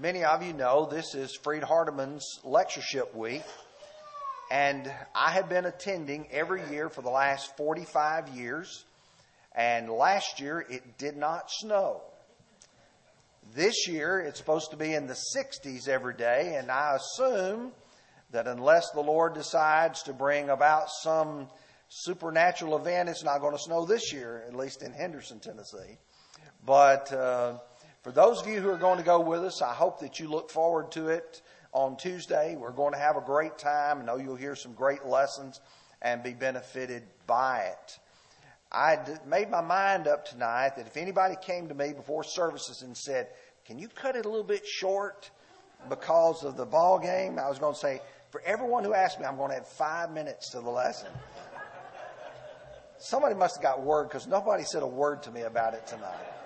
Many of you know, this is Freed Hardeman's lectureship week, and I have been attending every year for the last 45 years, and last year it did not snow. This year it's supposed to be in the 60s every day, and I assume that unless the Lord decides to bring about some supernatural event, it's not going to snow this year, at least in Henderson, Tennessee. But uh, for those of you who are going to go with us, I hope that you look forward to it on Tuesday. We're going to have a great time. I know you'll hear some great lessons and be benefited by it. I made my mind up tonight that if anybody came to me before services and said, "Can you cut it a little bit short because of the ball game?" I was going to say, for everyone who asked me, I'm going to add five minutes to the lesson. Somebody must have got word because nobody said a word to me about it tonight.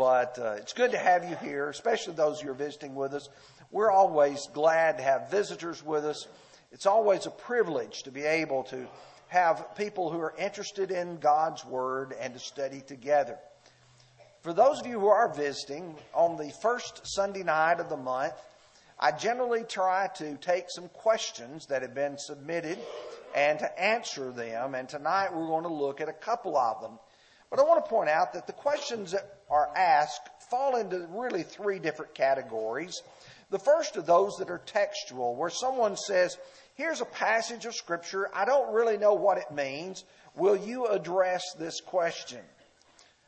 But uh, it's good to have you here, especially those who are visiting with us. We're always glad to have visitors with us. It's always a privilege to be able to have people who are interested in God's Word and to study together. For those of you who are visiting, on the first Sunday night of the month, I generally try to take some questions that have been submitted and to answer them. And tonight we're going to look at a couple of them. But I want to point out that the questions that are asked fall into really three different categories. The first of those that are textual, where someone says, Here's a passage of Scripture. I don't really know what it means. Will you address this question?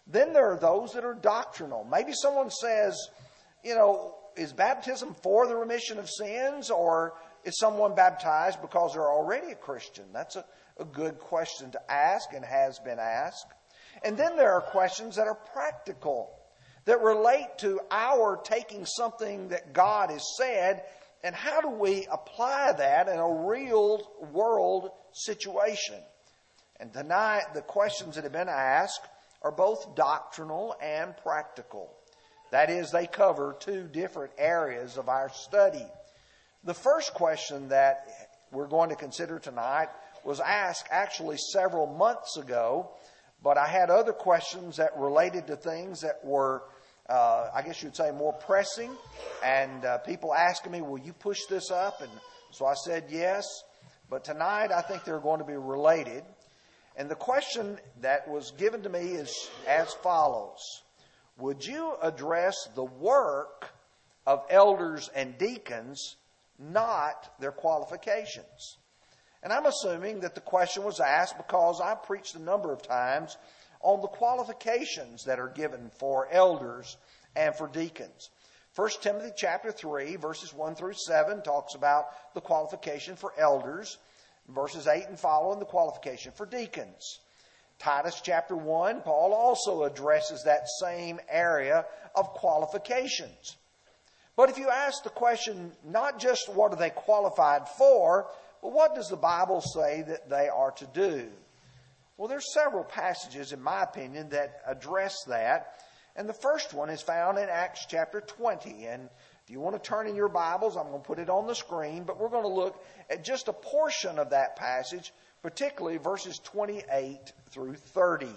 Then there are those that are doctrinal. Maybe someone says, You know, is baptism for the remission of sins, or is someone baptized because they're already a Christian? That's a, a good question to ask and has been asked. And then there are questions that are practical, that relate to our taking something that God has said and how do we apply that in a real world situation? And tonight, the questions that have been asked are both doctrinal and practical. That is, they cover two different areas of our study. The first question that we're going to consider tonight was asked actually several months ago, but I had other questions that related to things that were, uh, I guess you'd say, more pressing, and uh, people asking me, Will you push this up? And so I said yes, but tonight I think they're going to be related. And the question that was given to me is as follows would you address the work of elders and deacons, not their qualifications? And I'm assuming that the question was asked because I preached a number of times on the qualifications that are given for elders and for deacons. 1 Timothy chapter 3 verses 1 through 7 talks about the qualification for elders. Verses 8 and following the qualification for deacons. Titus chapter 1, Paul also addresses that same area of qualifications. But if you ask the question, not just what are they qualified for, but what does the Bible say that they are to do? Well, there's several passages, in my opinion, that address that. And the first one is found in Acts chapter 20. And if you want to turn in your Bibles, I'm going to put it on the screen, but we're going to look at just a portion of that passage particularly verses 28 through 30.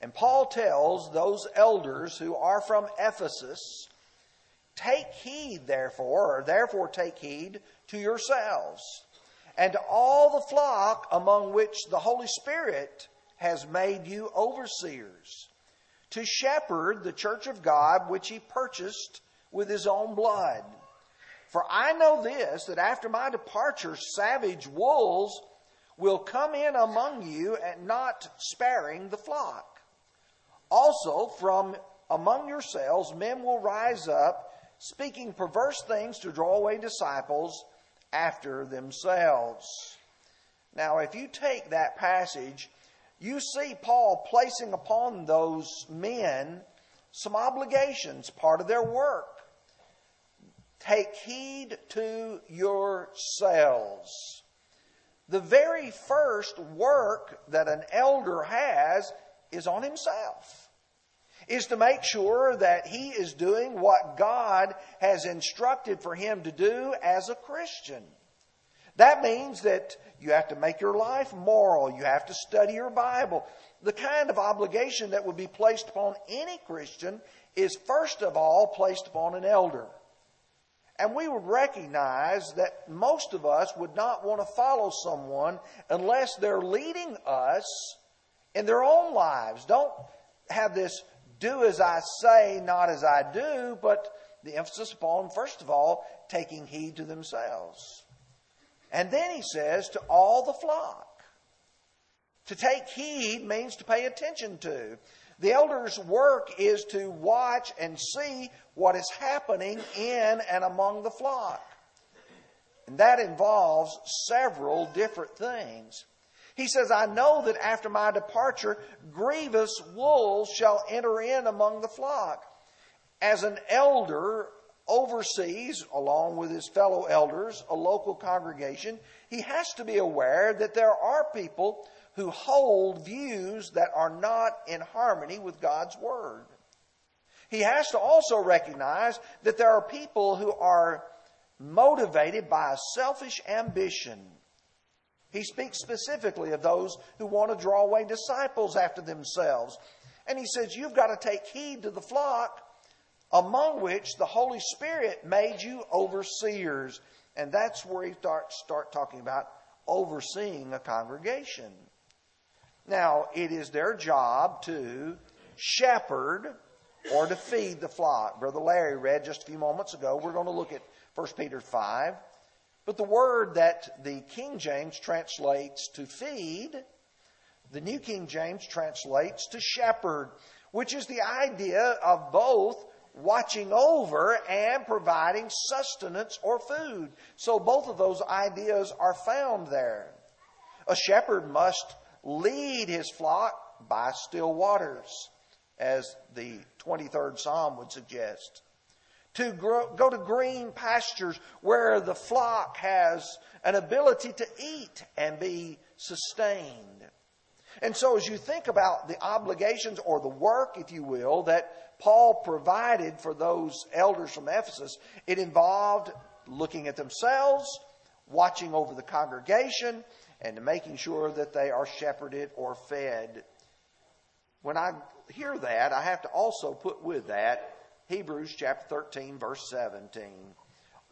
And Paul tells those elders who are from Ephesus, Take heed, therefore, or therefore take heed to yourselves and to all the flock among which the Holy Spirit has made you overseers, to shepherd the church of God which he purchased with his own blood. For I know this, that after my departure, savage wolves will come in among you and not sparing the flock. Also, from among yourselves, men will rise up, speaking perverse things to draw away disciples after themselves. Now, if you take that passage, you see Paul placing upon those men some obligations, part of their work. Take heed to yourselves. The very first work that an elder has is on himself. Is to make sure that he is doing what God has instructed for him to do as a Christian. That means that you have to make your life moral. You have to study your Bible. The kind of obligation that would be placed upon any Christian is first of all placed upon an elder. And we would recognize that most of us would not want to follow someone unless they're leading us in their own lives. Don't have this do as I say, not as I do, but the emphasis upon, first of all, taking heed to themselves. And then he says, to all the flock. To take heed means to pay attention to. The elder's work is to watch and see what is happening in and among the flock. And that involves several different things. He says, I know that after my departure, grievous wolves shall enter in among the flock. As an elder oversees, along with his fellow elders, a local congregation, he has to be aware that there are people who hold views that are not in harmony with God's Word. He has to also recognize that there are people who are motivated by a selfish ambition. He speaks specifically of those who want to draw away disciples after themselves. And he says, You've got to take heed to the flock among which the Holy Spirit made you overseers. And that's where he starts start talking about overseeing a congregation. Now, it is their job to shepherd or to feed the flock. Brother Larry read just a few moments ago. We're going to look at 1 Peter 5. But the word that the King James translates to feed, the New King James translates to shepherd, which is the idea of both watching over and providing sustenance or food. So both of those ideas are found there. A shepherd must lead his flock by still waters, as the 23rd Psalm would suggest. To grow, go to green pastures where the flock has an ability to eat and be sustained. And so as you think about the obligations or the work, if you will, that Paul provided for those elders from Ephesus, it involved looking at themselves, watching over the congregation, and making sure that they are shepherded or fed. When I hear that, I have to also put with that Hebrews chapter 13 verse 17.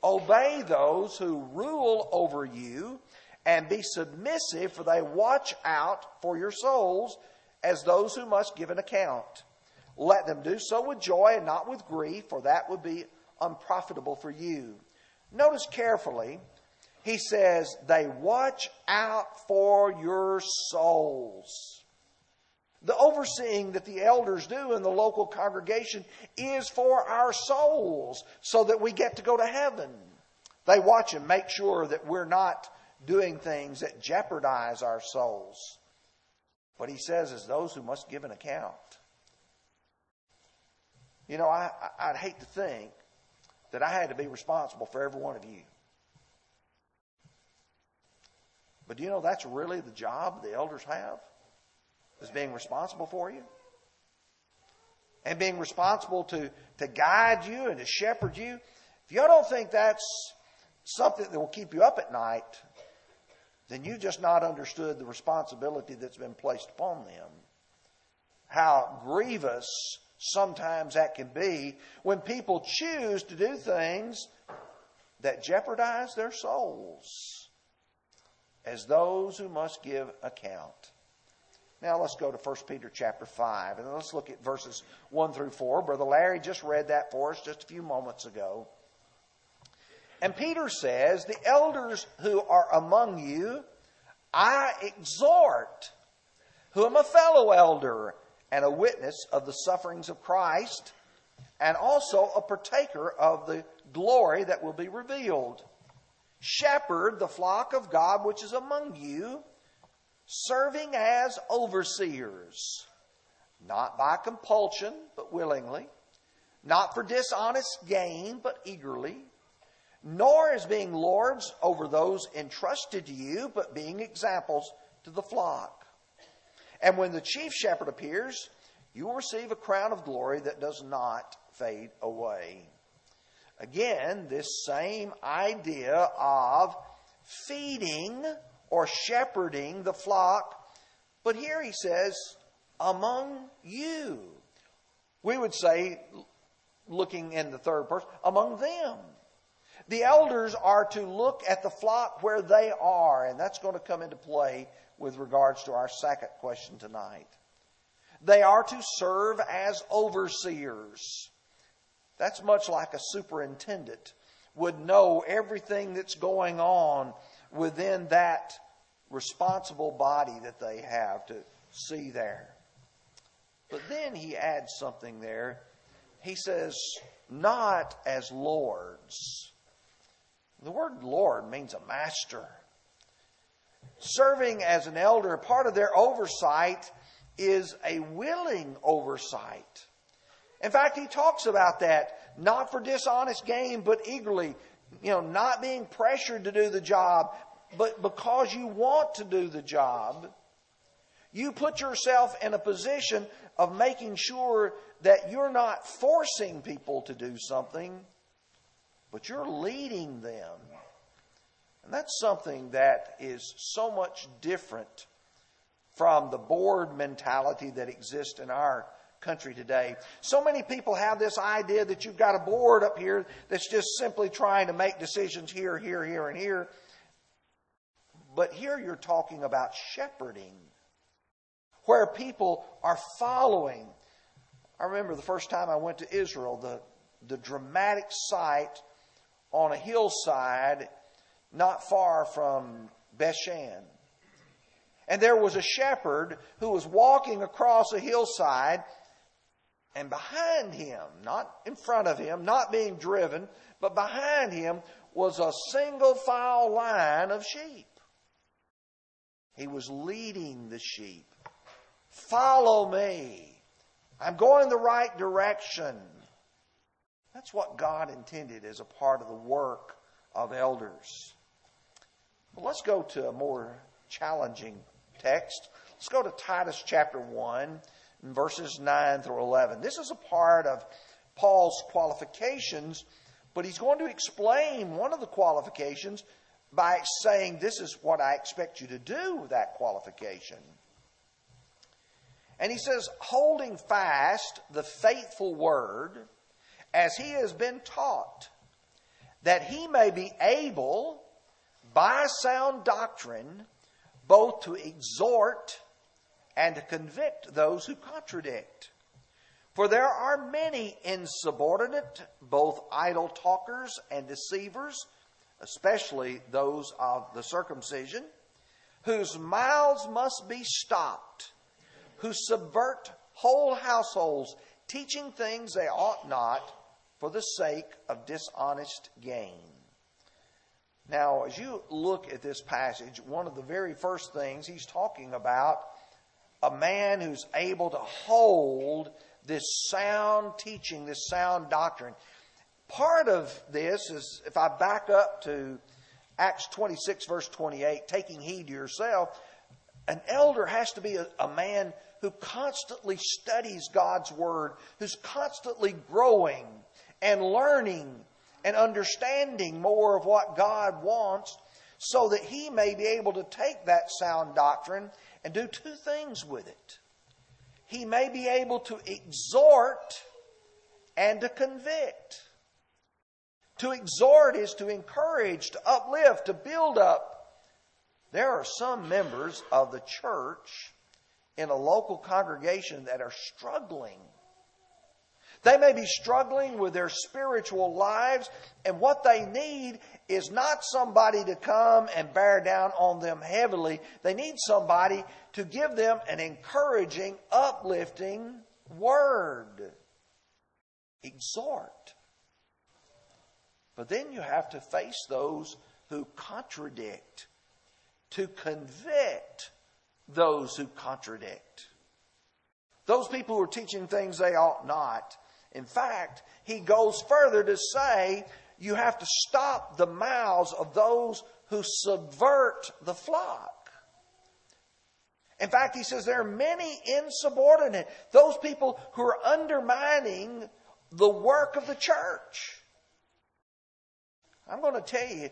Obey those who rule over you and be submissive, for they watch out for your souls as those who must give an account. Let them do so with joy and not with grief, for that would be unprofitable for you. Notice carefully, he says, they watch out for your souls. The overseeing that the elders do in the local congregation is for our souls so that we get to go to heaven. They watch and make sure that we're not doing things that jeopardize our souls. What he says is those who must give an account. You know, I, I'd hate to think that I had to be responsible for every one of you. But do you know that's really the job the elders have? Is being responsible for you? And being responsible to, to guide you and to shepherd you. If y'all don't think that's something that will keep you up at night, then you've just not understood the responsibility that's been placed upon them. How grievous sometimes that can be when people choose to do things that jeopardize their souls as those who must give account. Now let's go to 1 Peter chapter 5 and let's look at verses 1 through 4. Brother Larry just read that for us just a few moments ago. And Peter says, The elders who are among you, I exhort, who am a fellow elder and a witness of the sufferings of Christ, and also a partaker of the glory that will be revealed. Shepherd the flock of God which is among you, serving as overseers, not by compulsion, but willingly, not for dishonest gain, but eagerly nor as being lords over those entrusted to you, but being examples to the flock. And when the chief shepherd appears, you will receive a crown of glory that does not fade away. Again, this same idea of feeding or shepherding the flock, but here he says, among you. We would say, looking in the third person, among them. The elders are to look at the flock where they are, and that's going to come into play with regards to our second question tonight. They are to serve as overseers. That's much like a superintendent would know everything that's going on within that responsible body that they have to see there. But then he adds something there. He says, not as lords. The word Lord means a master. Serving as an elder, part of their oversight is a willing oversight. In fact, he talks about that, not for dishonest gain, but eagerly, you know, not being pressured to do the job, but because you want to do the job. You put yourself in a position of making sure that you're not forcing people to do something, but you're leading them. And that's something that is so much different from the board mentality that exists in our country today. So many people have this idea that you've got a board up here that's just simply trying to make decisions here, here, here, and here. But here you're talking about shepherding, where people are following. I remember the first time I went to Israel, the, the dramatic sight on a hillside not far from Bethshan. And there was a shepherd who was walking across a hillside, and behind him, not in front of him, not being driven, but behind him was a single file line of sheep. He was leading the sheep. Follow me. I'm going the right direction. That's what God intended as a part of the work of elders. Well, let's go to a more challenging text. Let's go to Titus chapter 1, verses 9 through 11. This is a part of Paul's qualifications, but he's going to explain one of the qualifications by saying, This is what I expect you to do with that qualification. And he says, Holding fast the faithful word as he has been taught, that he may be able, by sound doctrine, both to exhort and to convict those who contradict. For there are many insubordinate, both idle talkers and deceivers, especially those of the circumcision, whose mouths must be stopped, who subvert whole households, teaching things they ought not for the sake of dishonest gain. Now, as you look at this passage, one of the very first things he's talking about a man who's able to hold this sound teaching, this sound doctrine. Part of this is, if I back up to Acts 26, verse 28, taking heed to yourself, an elder has to be a, a man who constantly studies God's Word, who's constantly growing and learning and understanding more of what God wants so that he may be able to take that sound doctrine and do two things with it. He may be able to exhort and to convict. To exhort is to encourage, to uplift, to build up. There are some members of the church in a local congregation that are struggling they may be struggling with their spiritual lives, and what they need is not somebody to come and bear down on them heavily. They need somebody to give them an encouraging, uplifting word. Exhort. But then you have to face those who contradict, to convict those who contradict. Those people who are teaching things they ought not. In fact, he goes further to say you have to stop the mouths of those who subvert the flock. In fact, he says there are many insubordinate, those people who are undermining the work of the church. I'm going to tell you,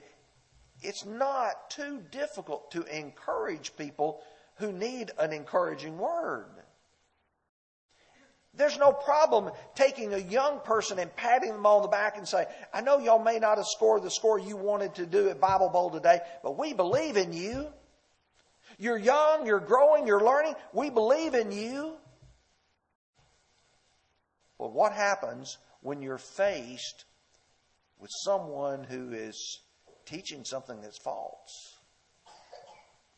it's not too difficult to encourage people who need an encouraging word. There's no problem taking a young person and patting them on the back and saying, I know y'all may not have scored the score you wanted to do at Bible Bowl today, but we believe in you. You're young, you're growing, you're learning. We believe in you. But what happens when you're faced with someone who is teaching something that's false?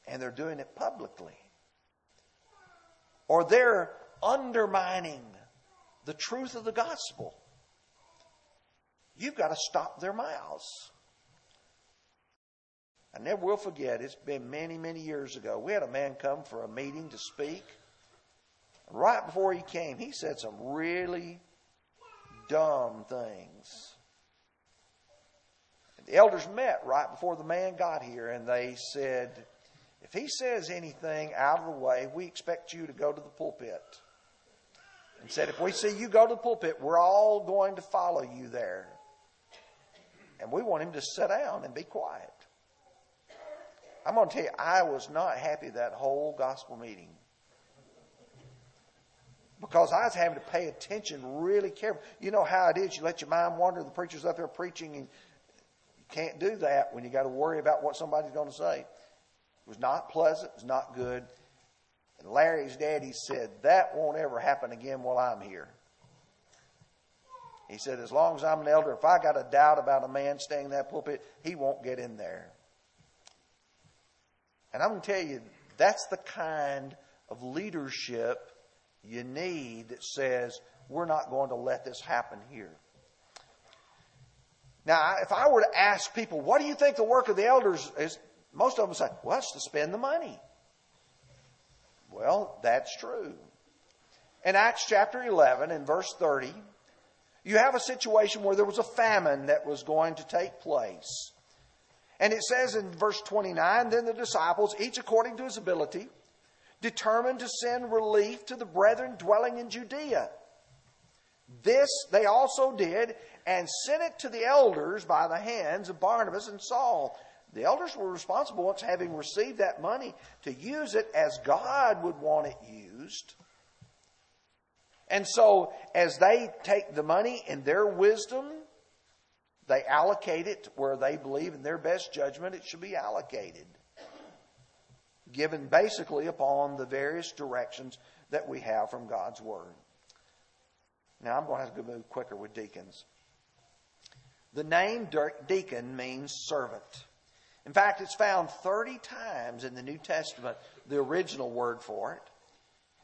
And they're doing it publicly. Or they're undermining the truth of the gospel. You've got to stop their mouths. I never will forget, it's been many, many years ago. We had a man come for a meeting to speak. Right before he came, he said some really dumb things. The elders met right before the man got here and they said, if he says anything out of the way, we expect you to go to the pulpit and said, If we see you go to the pulpit, we're all going to follow you there. And we want him to sit down and be quiet. I'm going to tell you, I was not happy that whole gospel meeting. Because I was having to pay attention really carefully. You know how it is. You let your mind wander. The preacher's up there preaching, and you can't do that when you got to worry about what somebody's going to say. It was not pleasant. It was not good. And Larry's daddy said, That won't ever happen again while I'm here. He said, As long as I'm an elder, if I got a doubt about a man staying in that pulpit, he won't get in there. And I'm going to tell you, that's the kind of leadership you need that says, We're not going to let this happen here. Now, if I were to ask people, what do you think the work of the elders is? Most of them say, well, it's to spend the money. Well, that's true. In Acts chapter 11 and verse 30, you have a situation where there was a famine that was going to take place. And it says in verse 29 Then the disciples, each according to his ability, determined to send relief to the brethren dwelling in Judea. This they also did and sent it to the elders by the hands of Barnabas and Saul. The elders were responsible, once having received that money, to use it as God would want it used. And so, as they take the money in their wisdom, they allocate it where they believe in their best judgment it should be allocated. Given basically upon the various directions that we have from God's Word. Now, I'm going to have to move quicker with deacons. The name deacon means servant. In fact, it's found 30 times in the New Testament, the original word for it.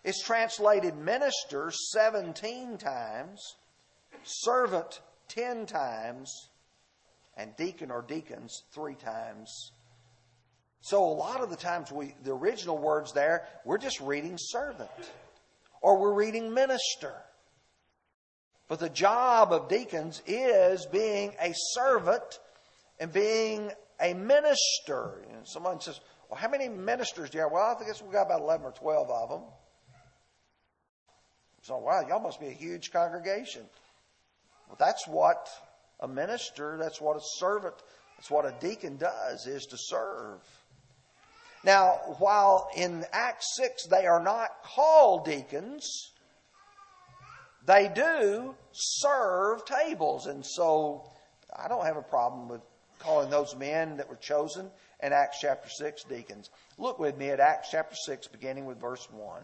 It's translated minister 17 times, servant 10 times, and deacon or deacons 3 times. So a lot of the times we the original words there, we're just reading servant or we're reading minister. But the job of deacons is being a servant and being a minister. And someone says, Well, how many ministers do you have? Well, I guess we've got about 11 or 12 of them. So, wow, y'all must be a huge congregation. Well, that's what a minister, that's what a servant, that's what a deacon does, is to serve. Now, while in Acts 6 they are not called deacons, they do serve tables. And so I don't have a problem with calling those men that were chosen in Acts chapter 6 deacons. Look with me at Acts chapter 6, beginning with verse 1.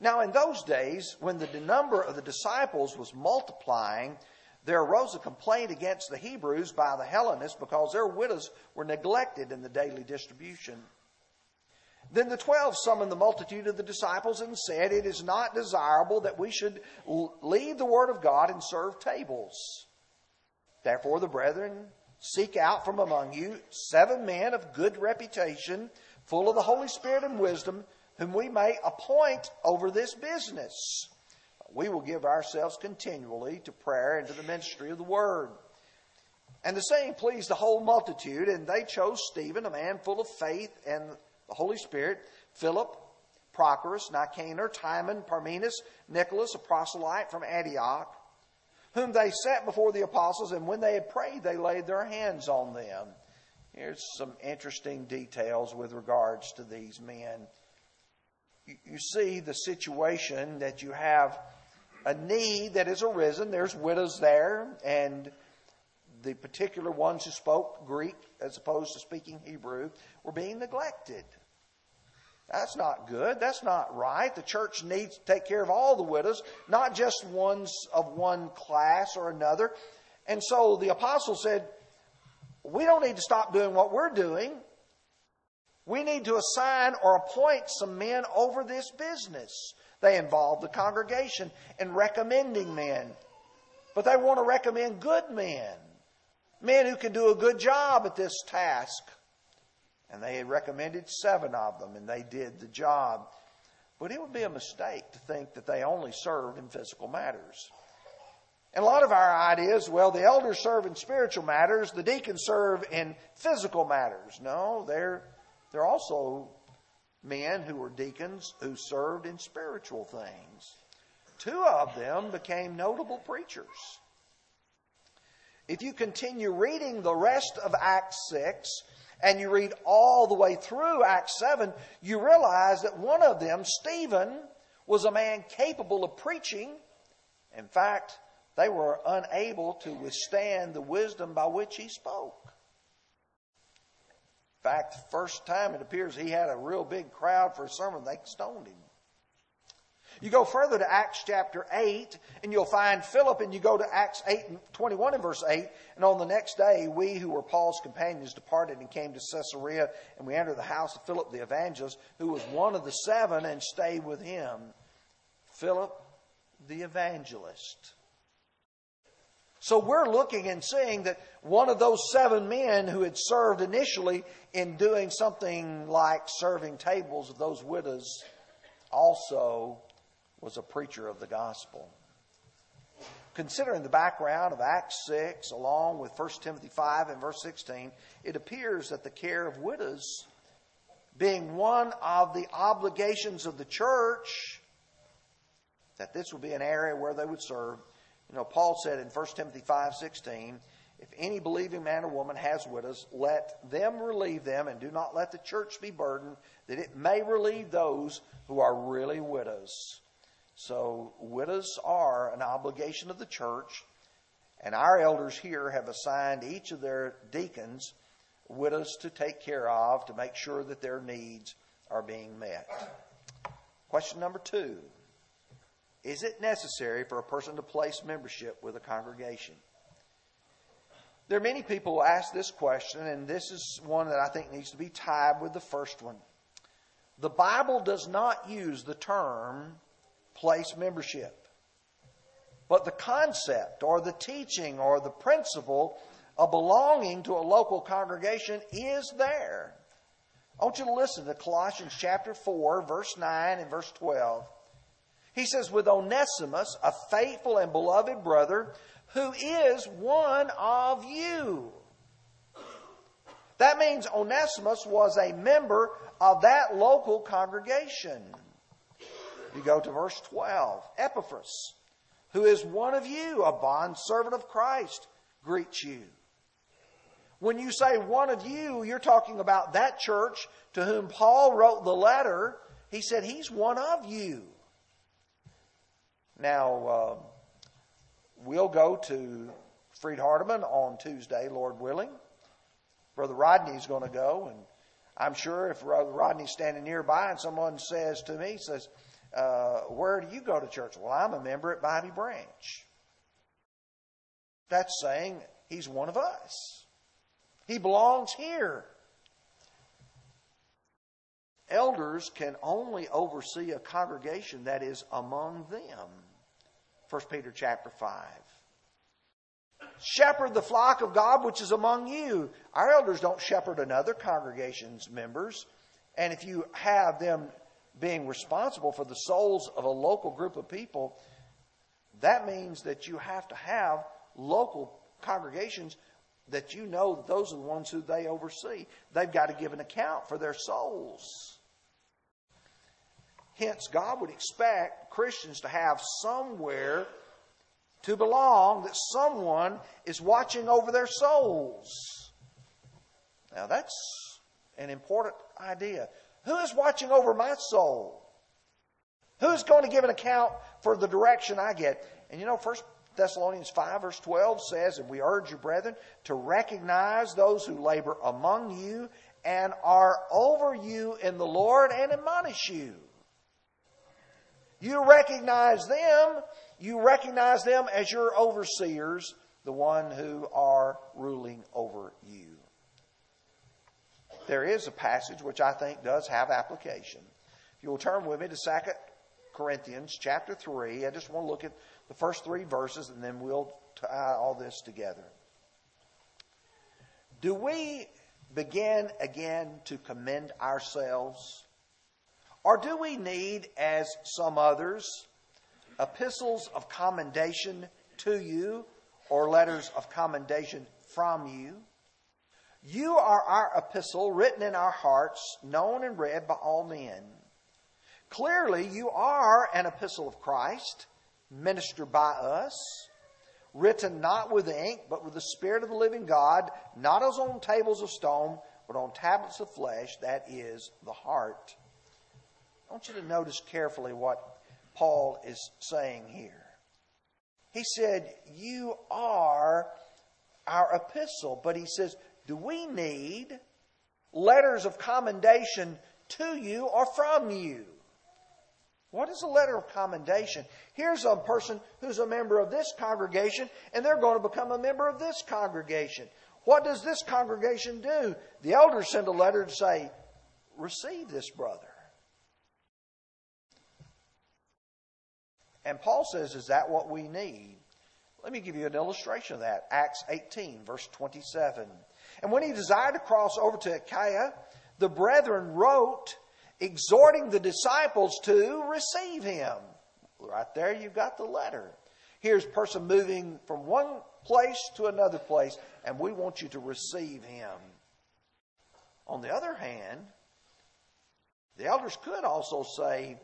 Now, in those days, when the number of the disciples was multiplying, there arose a complaint against the Hebrews by the Hellenists because their widows were neglected in the daily distribution. Then the twelve summoned the multitude of the disciples and said, It is not desirable that we should leave the word of God and serve tables. Therefore, the brethren Seek out from among you seven men of good reputation, full of the Holy Spirit and wisdom, whom we may appoint over this business. We will give ourselves continually to prayer and to the ministry of the word. And the saying pleased the whole multitude, and they chose Stephen, a man full of faith and the Holy Spirit, Philip, Prochorus, Nicanor, Timon, Parmenas, Nicholas, a proselyte from Antioch, whom they set before the apostles, and when they had prayed, they laid their hands on them. Here's some interesting details with regards to these men. You, see the situation that you have a need that has arisen. There's widows there, and the particular ones who spoke Greek as opposed to speaking Hebrew were being neglected. That's not good. That's not right. The church needs to take care of all the widows, not just ones of one class or another. And so the apostle said, we don't need to stop doing what we're doing. We need to assign or appoint some men over this business. They involve the congregation in recommending men. But they want to recommend good men, men who can do a good job at this task. And they had recommended seven of them, and they did the job. But it would be a mistake to think that they only served in physical matters. And a lot of our ideas, well, the elders serve in spiritual matters, the deacons serve in physical matters. No, they're, they're also men who were deacons who served in spiritual things. Two of them became notable preachers. If you continue reading the rest of Acts 6 and you read all the way through Acts 7, you realize that one of them, Stephen, was a man capable of preaching. In fact, they were unable to withstand the wisdom by which he spoke. In fact, the first time it appears he had a real big crowd for a sermon, they stoned him. You go further to Acts chapter 8, and you'll find Philip, and you go to Acts 8 and 21 and verse 8, and on the next day, we who were Paul's companions departed and came to Caesarea, and we entered the house of Philip the evangelist, who was one of the seven, and stayed with him. Philip the evangelist. So we're looking and seeing that one of those seven men who had served initially in doing something like serving tables of those widows also was a preacher of the gospel. Considering the background of Acts 6 along with 1 Timothy 5 and verse 16, it appears that the care of widows being one of the obligations of the church, that this would be an area where they would serve you know, Paul said in 1 Timothy 5:16, if any believing man or woman has widows, let them relieve them and do not let the church be burdened that it may relieve those who are really widows. So widows are an obligation of the church, and our elders here have assigned each of their deacons widows to take care of to make sure that their needs are being met. Question number two. Is it necessary for a person to place membership with a congregation? There are many people who ask this question, and this is one that I think needs to be tied with the first one. The Bible does not use the term place membership, but the concept or the teaching or the principle of belonging to a local congregation is there. I want you to listen to Colossians chapter 4, verse 9 and verse 12. He says, with Onesimus, a faithful and beloved brother, who is one of you. That means Onesimus was a member of that local congregation. You go to verse 12. Epaphras, who is one of you, a bondservant of Christ, greets you. When you say one of you, you're talking about that church to whom Paul wrote the letter. He said, He's one of you. Now, uh, we'll go to Freed Hardeman on Tuesday, Lord willing. Brother Rodney's going to go, and I'm sure if Brother Rodney's standing nearby and someone says to me, says, uh, where do you go to church? Well, I'm a member at Bobby Branch. That's saying he's one of us. He belongs here. Elders can only oversee a congregation that is among them. 1 Peter chapter 5. Shepherd the flock of God which is among you. Our elders don't shepherd another congregation's members. And if you have them being responsible for the souls of a local group of people, that means that you have to have local congregations that you know that those are the ones who they oversee. They've got to give an account for their souls. Hence, God would expect Christians to have somewhere to belong that someone is watching over their souls. Now, that's an important idea. Who is watching over my soul? Who's going to give an account for the direction I get? And you know, First Thessalonians 5 verse 12 says, and we urge you, brethren, to recognize those who labor among you and are over you in the Lord and admonish you. You recognize them, you recognize them as your overseers, the one who are ruling over you. There is a passage which I think does have application. If you will turn with me to 2 Corinthians chapter 3, I just want to look at the first three verses and then we'll tie all this together. Do we begin again to commend ourselves? Or do we need, as some others, epistles of commendation to you or letters of commendation from you? You are our epistle written in our hearts, known and read by all men. Clearly, you are an epistle of Christ, ministered by us, written not with ink, but with the Spirit of the living God, not as on tables of stone, but on tablets of flesh, that is the heart. I want you to notice carefully what Paul is saying here. He said, You are our epistle, but he says, do we need letters of commendation to you or from you? What is a letter of commendation? Here's a person who's a member of this congregation, and they're going to become a member of this congregation. What does this congregation do? The elders send a letter to say, Receive this brother. And Paul says, Is that what we need? Let me give you an illustration of that. Acts 18, verse 27. And when he desired to cross over to Achaia, the brethren wrote, exhorting the disciples to receive him. Right there, you've got the letter. Here's a person moving from one place to another place, and we want you to receive him. On the other hand, the elders could also say,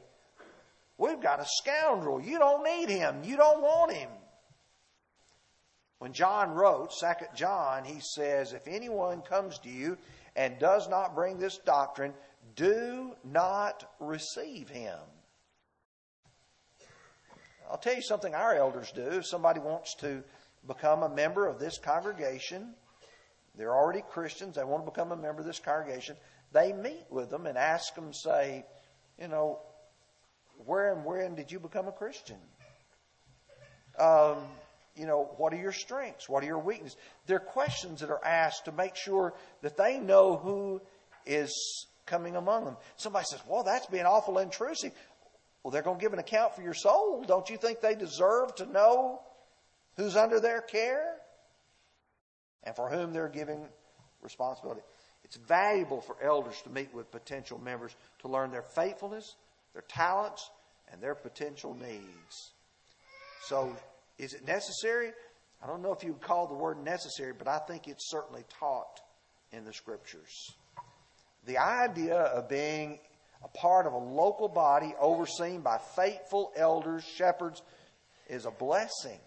We've got a scoundrel. You don't need him. You don't want him. When John wrote, 2 John, he says, If anyone comes to you and does not bring this doctrine, do not receive him. I'll tell you something our elders do. If somebody wants to become a member of this congregation, they're already Christians, they want to become a member of this congregation, they meet with them and ask them, say, you know, where and when did you become a Christian? Um, you know, what are your strengths? What are your weaknesses? They're questions that are asked to make sure that they know who is coming among them. Somebody says, well, that's being awful intrusive. Well, they're going to give an account for your soul. Don't you think they deserve to know who's under their care and for whom they're giving responsibility? It's valuable for elders to meet with potential members to learn their faithfulness, their talents, and their potential needs. So is it necessary? I don't know if you would call the word necessary, but I think it's certainly taught in the scriptures. The idea of being a part of a local body overseen by faithful elders, shepherds, is a blessing.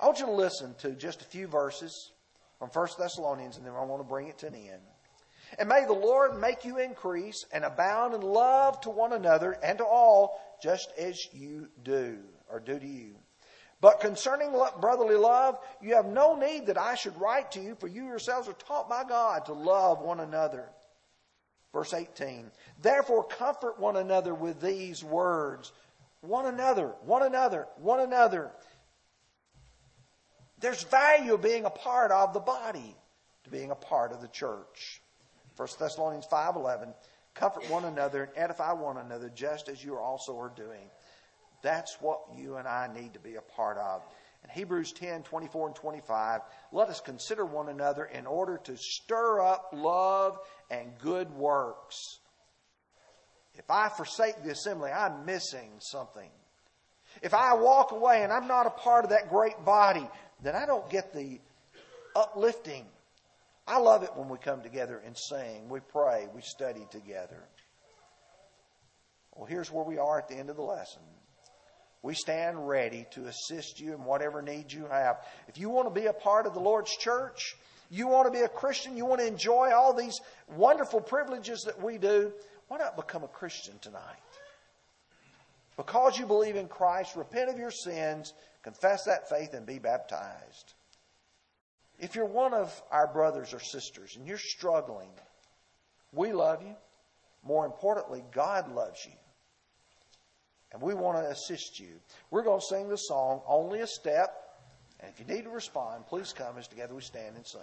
I want you to listen to just a few verses from 1 Thessalonians, and then I want to bring it to an end. And may the Lord make you increase and abound in love to one another and to all, just as you do, or do to you. But concerning brotherly love, you have no need that I should write to you, for you yourselves are taught by God to love one another. Verse 18. Therefore, comfort one another with these words. One another, one another, one another. There's value of being a part of the body, to being a part of the church. 1 Thessalonians 5.11. Comfort one another and edify one another just as you also are doing. That's what you and I need to be a part of. In Hebrews 10, 24 and 25, let us consider one another in order to stir up love and good works. If I forsake the assembly, I'm missing something. If I walk away and I'm not a part of that great body, then I don't get the uplifting. I love it when we come together and sing, we pray, we study together. Well, here's where we are at the end of the lesson. We stand ready to assist you in whatever needs you have. If you want to be a part of the Lord's church, you want to be a Christian, you want to enjoy all these wonderful privileges that we do, why not become a Christian tonight? Because you believe in Christ, repent of your sins, confess that faith, and be baptized. If you're one of our brothers or sisters and you're struggling, we love you. More importantly, God loves you. And we want to assist you. We're going to sing the song, Only a Step. And if you need to respond, please come as together we stand and sing.